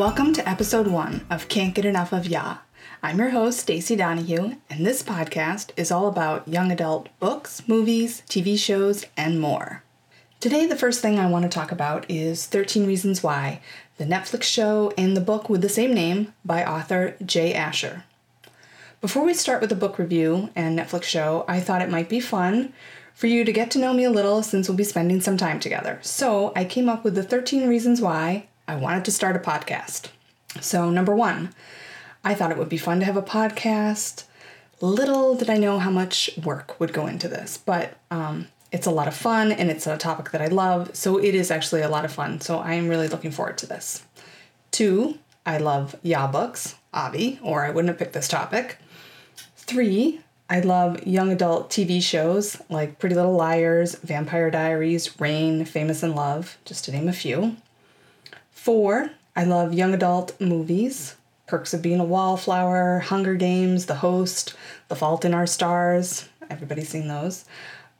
Welcome to episode one of Can't Get Enough of Ya. I'm your host, Stacey Donahue, and this podcast is all about young adult books, movies, TV shows, and more. Today, the first thing I want to talk about is 13 Reasons Why, the Netflix show and the book with the same name by author Jay Asher. Before we start with the book review and Netflix show, I thought it might be fun for you to get to know me a little since we'll be spending some time together. So I came up with the 13 reasons why I wanted to start a podcast. So, number one, I thought it would be fun to have a podcast. Little did I know how much work would go into this, but um, it's a lot of fun and it's a topic that I love, so it is actually a lot of fun. So, I am really looking forward to this. Two, I love Ya books, Avi, or I wouldn't have picked this topic. Three, I love young adult TV shows like Pretty Little Liars, Vampire Diaries, Reign, Famous in Love, just to name a few. Four, I love young adult movies. Perks of Being a Wallflower, Hunger Games, The Host, The Fault in Our Stars. Everybody's seen those.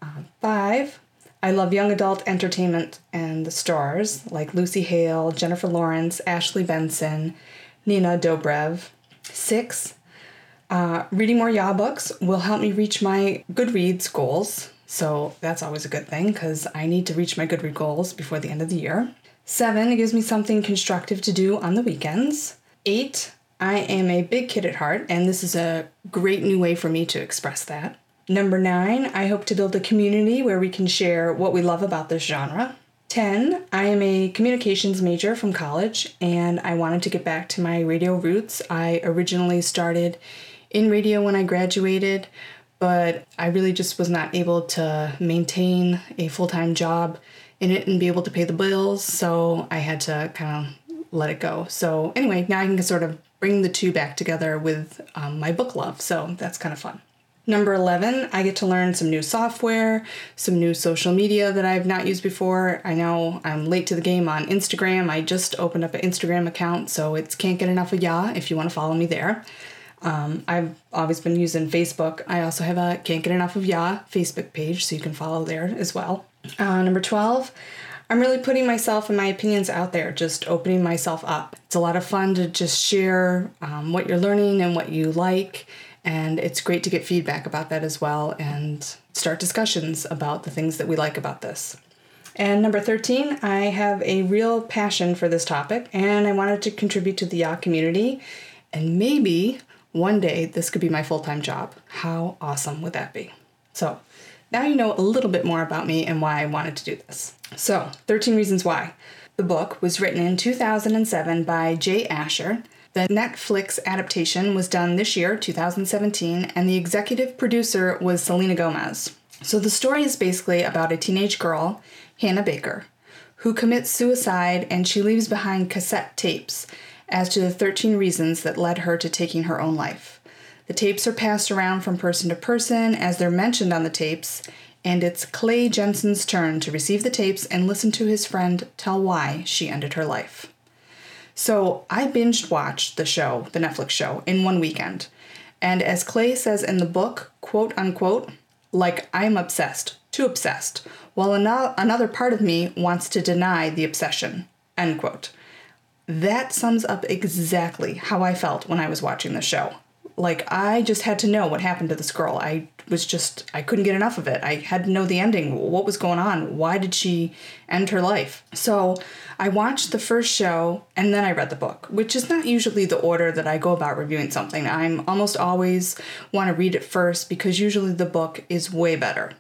Uh, five, I love young adult entertainment and the stars like Lucy Hale, Jennifer Lawrence, Ashley Benson, Nina Dobrev. Six, uh, reading more Ya books will help me reach my Goodreads goals. So that's always a good thing because I need to reach my Goodreads goals before the end of the year. Seven, it gives me something constructive to do on the weekends. Eight, I am a big kid at heart, and this is a great new way for me to express that. Number nine, I hope to build a community where we can share what we love about this genre. 10, I am a communications major from college, and I wanted to get back to my radio roots. I originally started in radio when I graduated, but I really just was not able to maintain a full time job in it and be able to pay the bills. So I had to kind of let it go. So anyway, now I can sort of bring the two back together with um, my book love. So that's kind of fun. Number 11, I get to learn some new software, some new social media that I've not used before. I know I'm late to the game on Instagram. I just opened up an Instagram account, so it's Can't Get Enough of Ya if you want to follow me there. Um, I've always been using Facebook. I also have a Can't Get Enough of Ya Facebook page, so you can follow there as well. Uh, number 12, I'm really putting myself and my opinions out there, just opening myself up. It's a lot of fun to just share um, what you're learning and what you like, and it's great to get feedback about that as well and start discussions about the things that we like about this. And number 13, I have a real passion for this topic, and I wanted to contribute to the Ya community, and maybe one day this could be my full time job. How awesome would that be? So, now you know a little bit more about me and why I wanted to do this. So, 13 Reasons Why. The book was written in 2007 by Jay Asher. The Netflix adaptation was done this year, 2017, and the executive producer was Selena Gomez. So, the story is basically about a teenage girl, Hannah Baker, who commits suicide and she leaves behind cassette tapes as to the 13 reasons that led her to taking her own life. The tapes are passed around from person to person as they're mentioned on the tapes, and it's Clay Jensen's turn to receive the tapes and listen to his friend tell why she ended her life. So I binged watched the show, the Netflix show, in one weekend. And as Clay says in the book, quote unquote, like I'm obsessed, too obsessed, while another part of me wants to deny the obsession, end quote. That sums up exactly how I felt when I was watching the show like I just had to know what happened to this girl. I was just I couldn't get enough of it. I had to know the ending. What was going on? Why did she end her life? So I watched the first show and then I read the book, which is not usually the order that I go about reviewing something. I'm almost always want to read it first because usually the book is way better.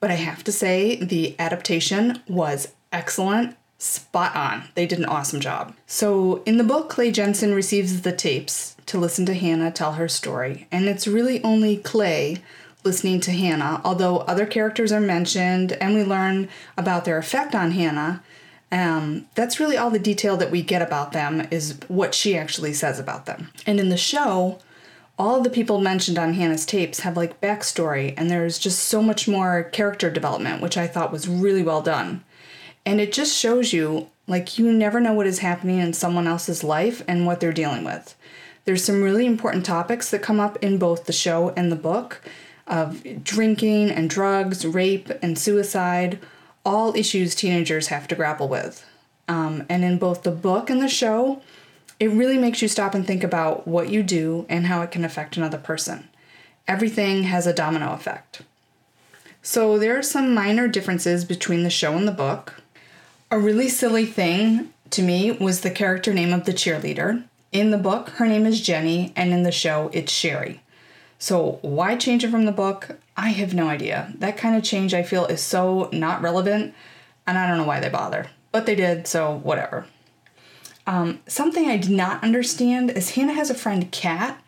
But I have to say the adaptation was excellent spot on. They did an awesome job. So, in the book, Clay Jensen receives the tapes to listen to Hannah tell her story, and it's really only Clay listening to Hannah, although other characters are mentioned and we learn about their effect on Hannah. Um, that's really all the detail that we get about them is what she actually says about them. And in the show, all the people mentioned on Hannah's tapes have like backstory, and there's just so much more character development, which I thought was really well done. And it just shows you like you never know what is happening in someone else's life and what they're dealing with. There's some really important topics that come up in both the show and the book of drinking and drugs, rape and suicide, all issues teenagers have to grapple with. Um, and in both the book and the show, It really makes you stop and think about what you do and how it can affect another person. Everything has a domino effect. So there are some minor differences between the show and the book. A really silly thing to me was the character name of the cheerleader. In the book, her name is Jenny, and in the show, it's Sherry. So, why change it from the book? I have no idea. That kind of change I feel is so not relevant, and I don't know why they bother. But they did, so whatever. Um, something I did not understand is Hannah has a friend, Kat.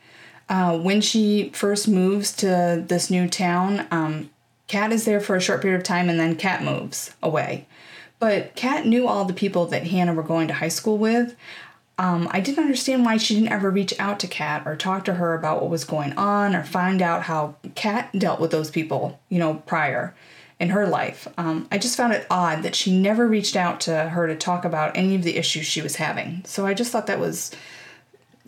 Uh, when she first moves to this new town, um, Kat is there for a short period of time and then Kat moves away. But Kat knew all the people that Hannah were going to high school with. Um, I didn't understand why she didn't ever reach out to Kat or talk to her about what was going on or find out how Kat dealt with those people, you know, prior in her life. Um, I just found it odd that she never reached out to her to talk about any of the issues she was having. So I just thought that was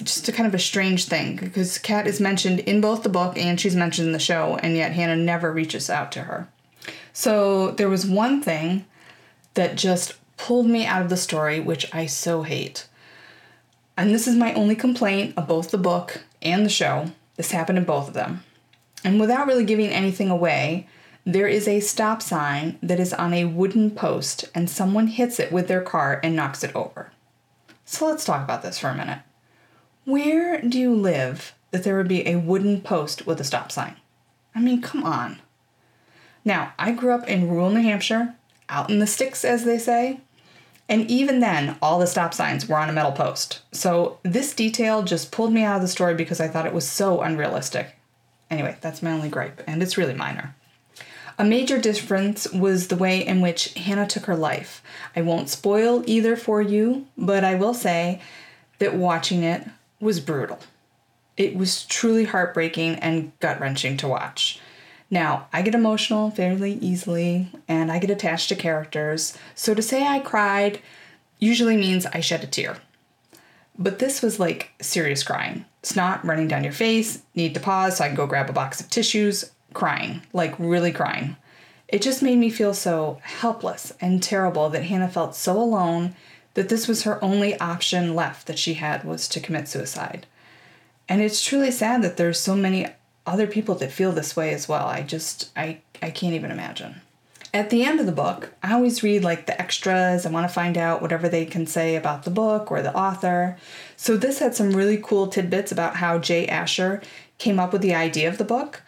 just a kind of a strange thing because Kat is mentioned in both the book and she's mentioned in the show, and yet Hannah never reaches out to her. So there was one thing that just pulled me out of the story, which I so hate. And this is my only complaint of both the book and the show. This happened in both of them. And without really giving anything away, there is a stop sign that is on a wooden post, and someone hits it with their car and knocks it over. So let's talk about this for a minute. Where do you live that there would be a wooden post with a stop sign? I mean, come on. Now, I grew up in rural New Hampshire, out in the sticks, as they say, and even then, all the stop signs were on a metal post. So this detail just pulled me out of the story because I thought it was so unrealistic. Anyway, that's my only gripe, and it's really minor. A major difference was the way in which Hannah took her life. I won't spoil either for you, but I will say that watching it was brutal. It was truly heartbreaking and gut wrenching to watch. Now, I get emotional fairly easily and I get attached to characters, so to say I cried usually means I shed a tear. But this was like serious crying. Snot running down your face, need to pause so I can go grab a box of tissues, crying, like really crying. It just made me feel so helpless and terrible that Hannah felt so alone that this was her only option left that she had was to commit suicide. And it's truly sad that there's so many other people that feel this way as well. I just I I can't even imagine. At the end of the book, I always read like the extras. I want to find out whatever they can say about the book or the author. So this had some really cool tidbits about how Jay Asher came up with the idea of the book.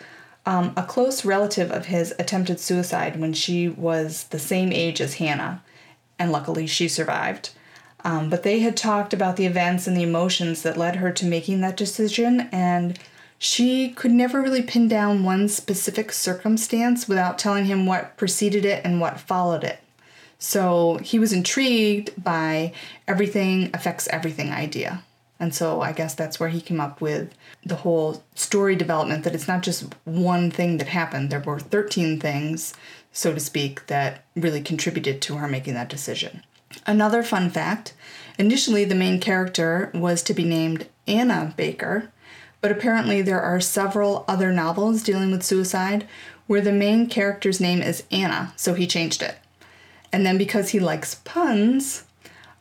Um, a close relative of his attempted suicide when she was the same age as Hannah, and luckily she survived. Um, but they had talked about the events and the emotions that led her to making that decision, and she could never really pin down one specific circumstance without telling him what preceded it and what followed it. So he was intrigued by everything affects everything idea. And so I guess that's where he came up with the whole story development that it's not just one thing that happened. There were 13 things, so to speak, that really contributed to her making that decision. Another fun fact initially, the main character was to be named Anna Baker, but apparently, there are several other novels dealing with suicide where the main character's name is Anna, so he changed it. And then, because he likes puns,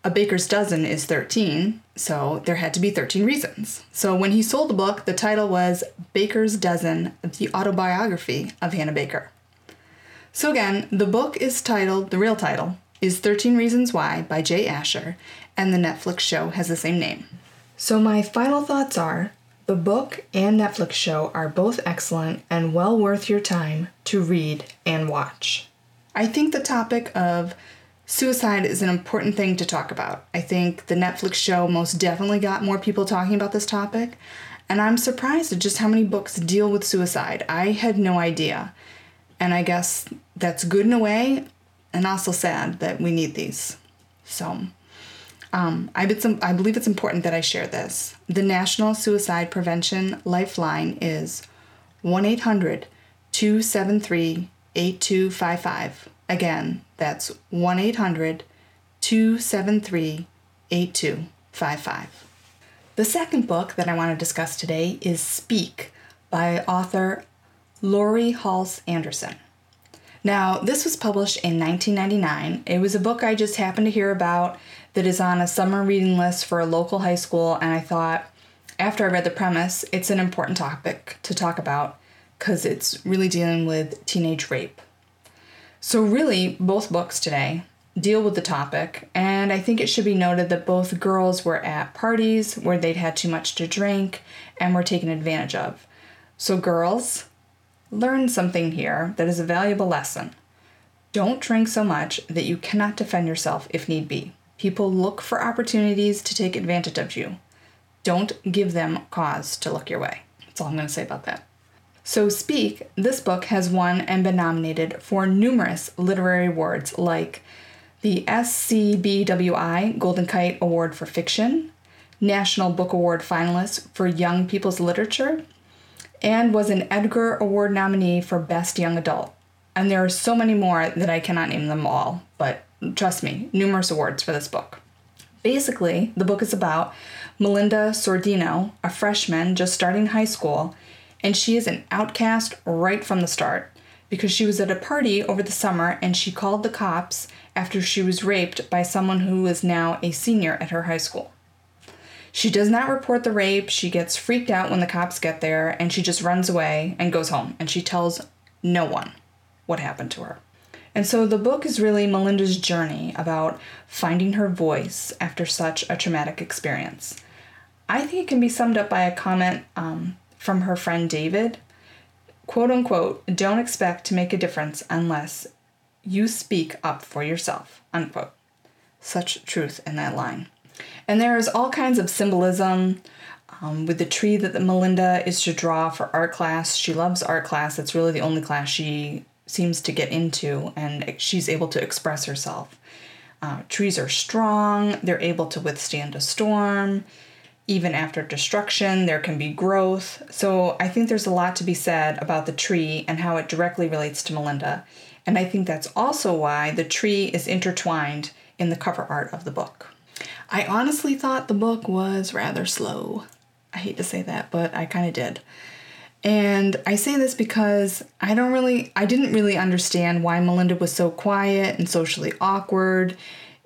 a baker's dozen is 13, so there had to be 13 reasons. So when he sold the book, the title was Baker's Dozen The Autobiography of Hannah Baker. So again, the book is titled, the real title, is 13 Reasons Why by Jay Asher, and the Netflix show has the same name. So, my final thoughts are the book and Netflix show are both excellent and well worth your time to read and watch. I think the topic of suicide is an important thing to talk about. I think the Netflix show most definitely got more people talking about this topic, and I'm surprised at just how many books deal with suicide. I had no idea. And I guess that's good in a way, and also sad that we need these. So, um, I, I believe it's important that I share this. The National Suicide Prevention Lifeline is 1 800 273 8255. Again, that's 1 800 273 8255. The second book that I want to discuss today is Speak by author Laurie Halse Anderson. Now, this was published in 1999. It was a book I just happened to hear about that is on a summer reading list for a local high school, and I thought, after I read the premise, it's an important topic to talk about because it's really dealing with teenage rape. So, really, both books today deal with the topic, and I think it should be noted that both girls were at parties where they'd had too much to drink and were taken advantage of. So, girls, learn something here that is a valuable lesson. Don't drink so much that you cannot defend yourself if need be. People look for opportunities to take advantage of you. Don't give them cause to look your way. That's all I'm going to say about that. So, Speak, this book has won and been nominated for numerous literary awards like the SCBWI Golden Kite Award for Fiction, National Book Award finalist for Young People's Literature, and was an Edgar Award nominee for Best Young Adult. And there are so many more that I cannot name them all, but trust me, numerous awards for this book. Basically, the book is about Melinda Sordino, a freshman just starting high school, and she is an outcast right from the start because she was at a party over the summer and she called the cops after she was raped by someone who is now a senior at her high school. She does not report the rape. She gets freaked out when the cops get there and she just runs away and goes home and she tells no one what happened to her. And so the book is really Melinda's journey about finding her voice after such a traumatic experience. I think it can be summed up by a comment um, from her friend David quote unquote, don't expect to make a difference unless you speak up for yourself, unquote. Such truth in that line. And there is all kinds of symbolism um, with the tree that Melinda is to draw for art class. She loves art class. It's really the only class she seems to get into, and she's able to express herself. Uh, trees are strong, they're able to withstand a storm. Even after destruction, there can be growth. So I think there's a lot to be said about the tree and how it directly relates to Melinda. And I think that's also why the tree is intertwined in the cover art of the book. I honestly thought the book was rather slow. I hate to say that, but I kind of did. And I say this because I don't really, I didn't really understand why Melinda was so quiet and socially awkward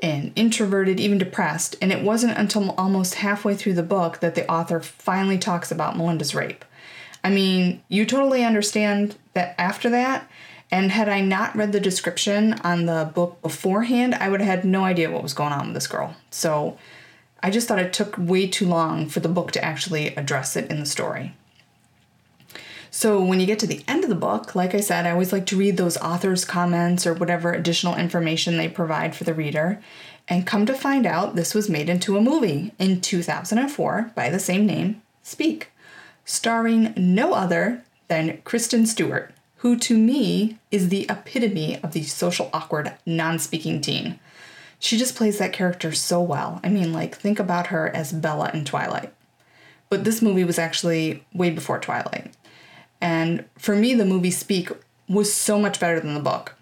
and introverted, even depressed. And it wasn't until almost halfway through the book that the author finally talks about Melinda's rape. I mean, you totally understand that after that, and had I not read the description on the book beforehand, I would have had no idea what was going on with this girl. So I just thought it took way too long for the book to actually address it in the story. So when you get to the end of the book, like I said, I always like to read those authors' comments or whatever additional information they provide for the reader. And come to find out, this was made into a movie in 2004 by the same name, Speak, starring no other than Kristen Stewart, who to me is the epitome of the social awkward, non speaking teen. She just plays that character so well. I mean, like, think about her as Bella in Twilight. But this movie was actually way before Twilight. And for me, the movie Speak was so much better than the book.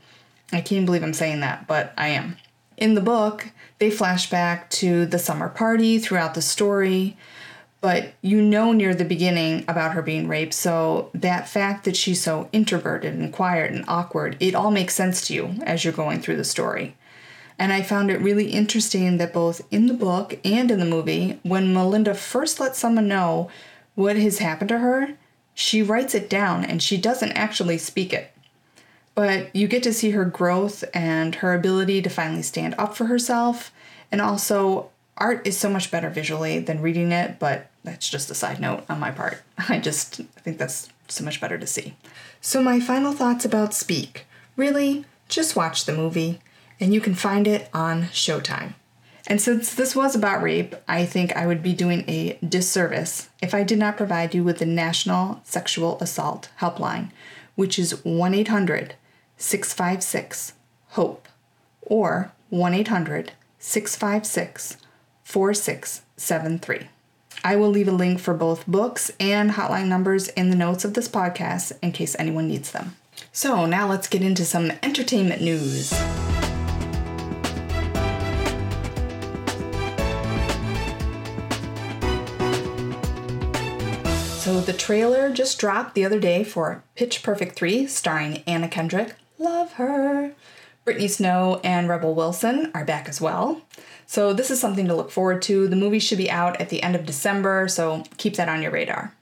I can't believe I'm saying that, but I am. In the book, they flash back to the summer party throughout the story, but you know near the beginning about her being raped, so that fact that she's so introverted and quiet and awkward, it all makes sense to you as you're going through the story. And I found it really interesting that both in the book and in the movie, when Melinda first lets someone know what has happened to her, she writes it down and she doesn't actually speak it. But you get to see her growth and her ability to finally stand up for herself. And also, art is so much better visually than reading it, but that's just a side note on my part. I just think that's so much better to see. So, my final thoughts about Speak really, just watch the movie, and you can find it on Showtime. And since this was about rape, I think I would be doing a disservice if I did not provide you with the National Sexual Assault Helpline, which is 1 800 656 HOPE or 1 800 656 4673. I will leave a link for both books and hotline numbers in the notes of this podcast in case anyone needs them. So, now let's get into some entertainment news. The trailer just dropped the other day for Pitch Perfect 3, starring Anna Kendrick, Love her. Brittany Snow and Rebel Wilson are back as well. So, this is something to look forward to. The movie should be out at the end of December, so keep that on your radar.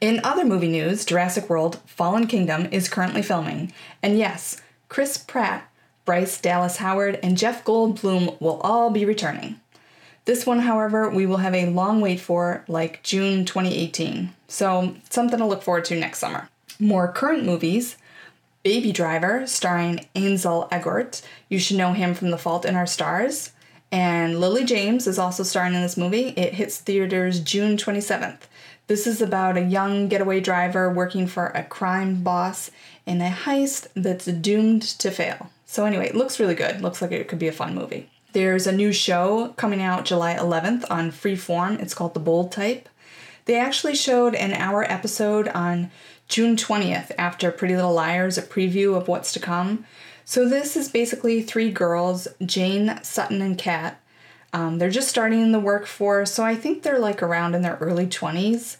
In other movie news, Jurassic World Fallen Kingdom is currently filming. And yes, Chris Pratt, Bryce Dallas Howard, and Jeff Goldblum will all be returning. This one, however, we will have a long wait for, like June 2018. So, something to look forward to next summer. More current movies Baby Driver, starring Ansel Elgort. You should know him from The Fault in Our Stars. And Lily James is also starring in this movie. It hits theaters June 27th. This is about a young getaway driver working for a crime boss in a heist that's doomed to fail. So, anyway, it looks really good. Looks like it could be a fun movie. There's a new show coming out July 11th on Freeform. It's called The Bold Type. They actually showed an hour episode on June 20th after Pretty Little Liars, a preview of what's to come. So, this is basically three girls Jane, Sutton, and Kat. Um, they're just starting in the workforce, so I think they're like around in their early 20s.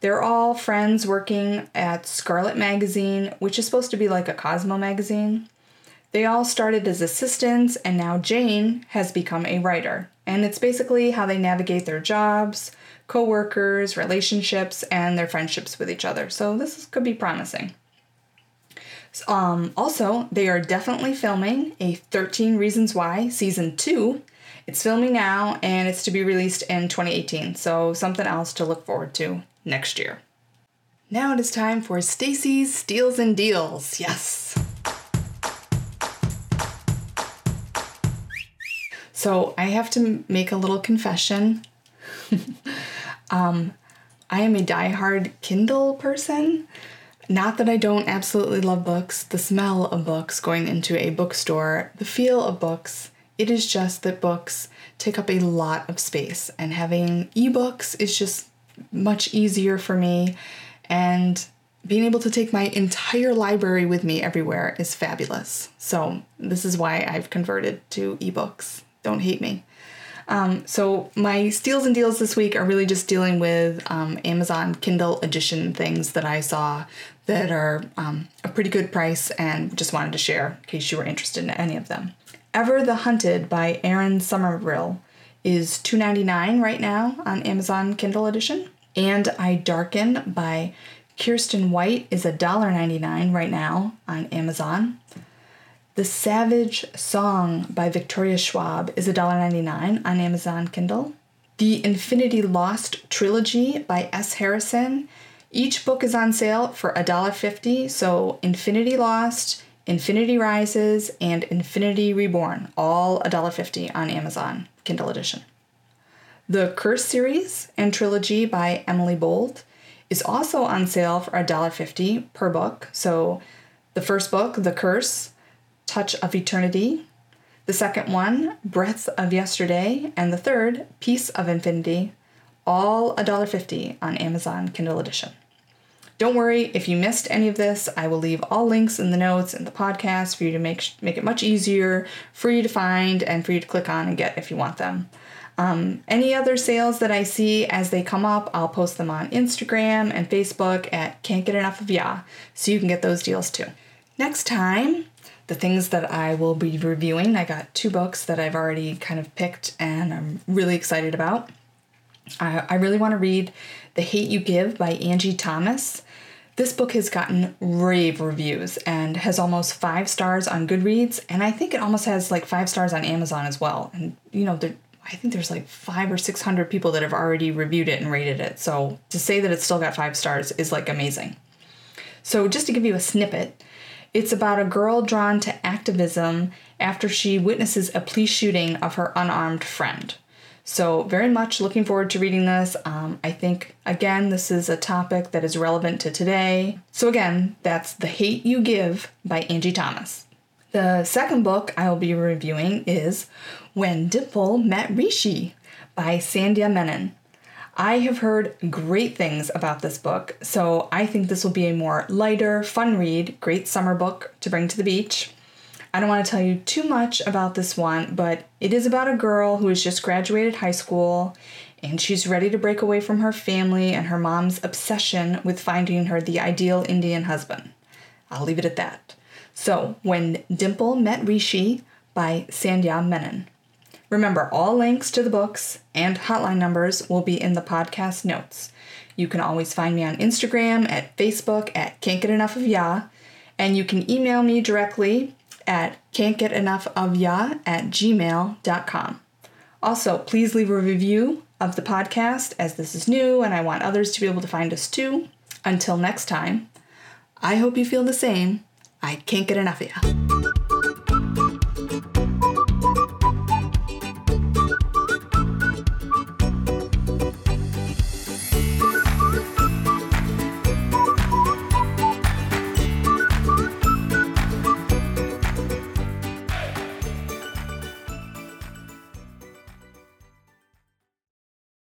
They're all friends working at Scarlet Magazine, which is supposed to be like a Cosmo magazine. They all started as assistants, and now Jane has become a writer. And it's basically how they navigate their jobs, co workers, relationships, and their friendships with each other. So this is, could be promising. Um, also, they are definitely filming a 13 Reasons Why season 2. It's filming now and it's to be released in 2018, so something else to look forward to next year. Now it is time for Stacy's Steals and Deals. Yes. So I have to make a little confession. um, I am a die-hard Kindle person. Not that I don't absolutely love books, the smell of books going into a bookstore, the feel of books. It is just that books take up a lot of space, and having ebooks is just much easier for me. And being able to take my entire library with me everywhere is fabulous. So, this is why I've converted to ebooks. Don't hate me. Um, so my steals and deals this week are really just dealing with um, Amazon Kindle edition things that I saw that are um, a pretty good price and just wanted to share in case you were interested in any of them. Ever the Hunted by Erin Summerill is $2.99 right now on Amazon Kindle edition. And I Darken by Kiersten White is $1.99 right now on Amazon. The Savage Song by Victoria Schwab is $1.99 on Amazon Kindle. The Infinity Lost Trilogy by S. Harrison. Each book is on sale for $1.50, so Infinity Lost, Infinity Rises, and Infinity Reborn, all $1.50 on Amazon Kindle edition. The Curse series and trilogy by Emily Bold is also on sale for $1.50 per book. So the first book, The Curse, Touch of Eternity. The second one, Breath of Yesterday. And the third, Piece of Infinity. All $1.50 on Amazon Kindle Edition. Don't worry if you missed any of this. I will leave all links in the notes in the podcast for you to make make it much easier for you to find and for you to click on and get if you want them. Um, any other sales that I see as they come up, I'll post them on Instagram and Facebook at Can't Get Enough of Ya, so you can get those deals too. Next time, the things that I will be reviewing. I got two books that I've already kind of picked and I'm really excited about. I, I really want to read The Hate You Give by Angie Thomas. This book has gotten rave reviews and has almost five stars on Goodreads, and I think it almost has like five stars on Amazon as well. And you know, there, I think there's like five or six hundred people that have already reviewed it and rated it. So to say that it's still got five stars is like amazing. So just to give you a snippet, it's about a girl drawn to activism after she witnesses a police shooting of her unarmed friend. So, very much looking forward to reading this. Um, I think, again, this is a topic that is relevant to today. So, again, that's The Hate You Give by Angie Thomas. The second book I will be reviewing is When Dimple Met Rishi by Sandhya Menon. I have heard great things about this book, so I think this will be a more lighter, fun read, great summer book to bring to the beach. I don't want to tell you too much about this one, but it is about a girl who has just graduated high school and she's ready to break away from her family and her mom's obsession with finding her the ideal Indian husband. I'll leave it at that. So, When Dimple Met Rishi by Sandhya Menon. Remember, all links to the books and hotline numbers will be in the podcast notes. You can always find me on Instagram, at Facebook, at Can't Get Enough of Ya, and you can email me directly at can't get enough of ya at gmail.com. Also, please leave a review of the podcast as this is new and I want others to be able to find us too. Until next time, I hope you feel the same. I can't get enough of ya.